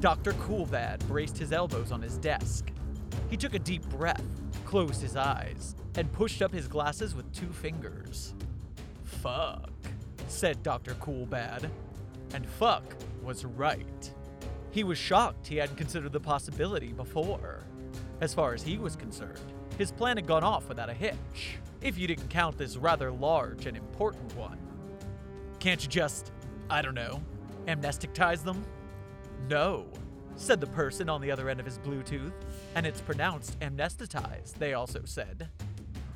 Dr. Coolbad braced his elbows on his desk. He took a deep breath, closed his eyes, and pushed up his glasses with two fingers. Fuck, said Dr. Coolbad. And fuck was right. He was shocked he hadn't considered the possibility before. As far as he was concerned, his plan had gone off without a hitch, if you didn't count this rather large and important one. Can't you just, I don't know, amnesticize them? No, said the person on the other end of his Bluetooth, and it's pronounced amnestitize, they also said.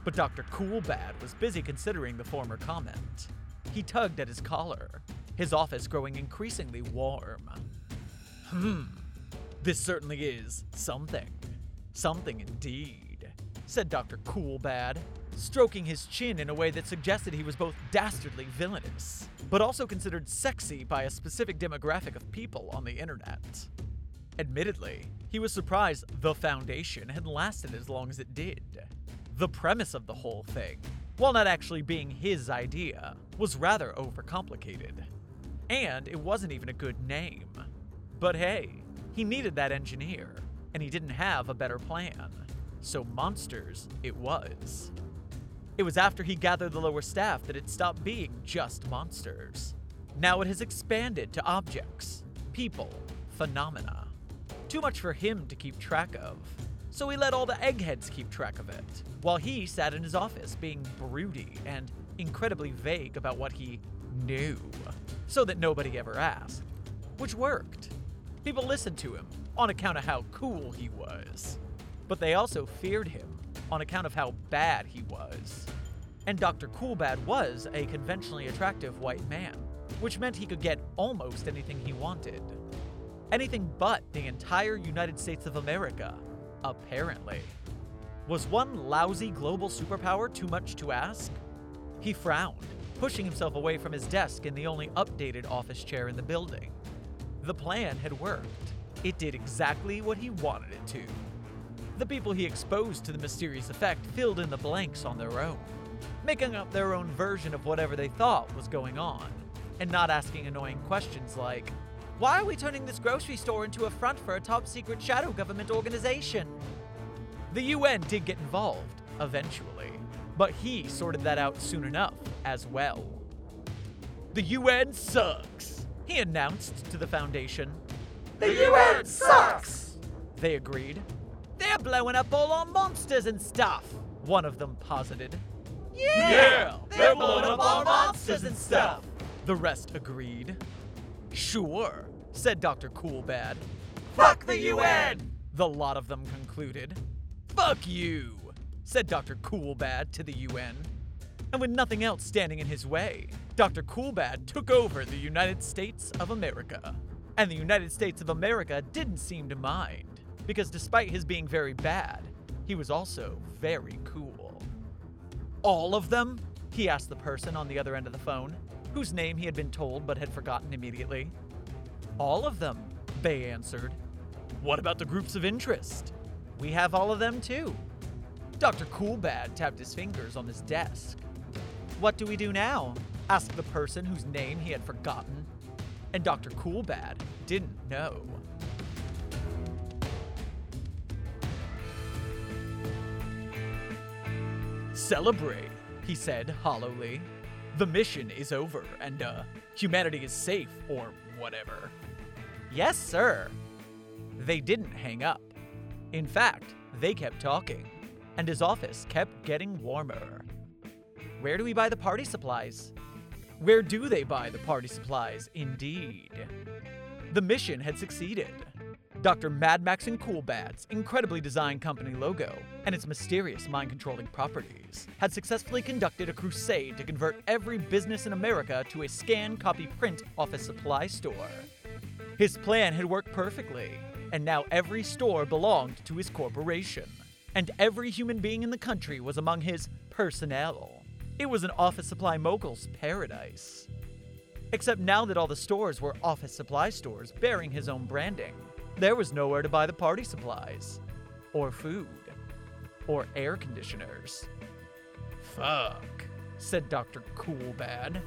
But Dr. Coolbad was busy considering the former comment. He tugged at his collar, his office growing increasingly warm. Hmm, this certainly is something. Something indeed, said Dr. Coolbad, stroking his chin in a way that suggested he was both dastardly villainous, but also considered sexy by a specific demographic of people on the internet. Admittedly, he was surprised the Foundation had lasted as long as it did. The premise of the whole thing, while not actually being his idea, was rather overcomplicated. And it wasn't even a good name. But hey, he needed that engineer, and he didn't have a better plan. So Monsters it was. It was after he gathered the lower staff that it stopped being just monsters. Now it has expanded to objects, people, phenomena. Too much for him to keep track of. So he let all the eggheads keep track of it, while he sat in his office being broody and incredibly vague about what he knew, so that nobody ever asked. Which worked. People listened to him on account of how cool he was, but they also feared him on account of how bad he was. And Dr. Coolbad was a conventionally attractive white man, which meant he could get almost anything he wanted. Anything but the entire United States of America, apparently. Was one lousy global superpower too much to ask? He frowned, pushing himself away from his desk in the only updated office chair in the building. The plan had worked. It did exactly what he wanted it to. The people he exposed to the mysterious effect filled in the blanks on their own, making up their own version of whatever they thought was going on, and not asking annoying questions like, Why are we turning this grocery store into a front for a top secret shadow government organization? The UN did get involved, eventually, but he sorted that out soon enough as well. The UN sucks, he announced to the Foundation. The UN sucks! They agreed. They're blowing up all our monsters and stuff, one of them posited. Yeah! They're blowing up our monsters and stuff! The rest agreed. Sure, said Dr. Coolbad. Fuck the UN! The lot of them concluded. Fuck you, said Dr. Coolbad to the UN. And with nothing else standing in his way, Dr. Coolbad took over the United States of America. And the United States of America didn't seem to mind, because despite his being very bad, he was also very cool. All of them? He asked the person on the other end of the phone, whose name he had been told but had forgotten immediately. All of them, they answered. What about the groups of interest? We have all of them too. Dr. Coolbad tapped his fingers on his desk. What do we do now? asked the person whose name he had forgotten. And Dr. Coolbad didn't know. Celebrate, he said hollowly. The mission is over and, uh, humanity is safe or whatever. Yes, sir. They didn't hang up. In fact, they kept talking, and his office kept getting warmer. Where do we buy the party supplies? Where do they buy the party supplies, indeed? The mission had succeeded. Dr. Mad Max and Coolbad's incredibly designed company logo and its mysterious mind controlling properties had successfully conducted a crusade to convert every business in America to a scan, copy, print office supply store. His plan had worked perfectly, and now every store belonged to his corporation, and every human being in the country was among his personnel. It was an office supply mogul's paradise. Except now that all the stores were office supply stores bearing his own branding, there was nowhere to buy the party supplies, or food, or air conditioners. Fuck, said Dr. Coolbad.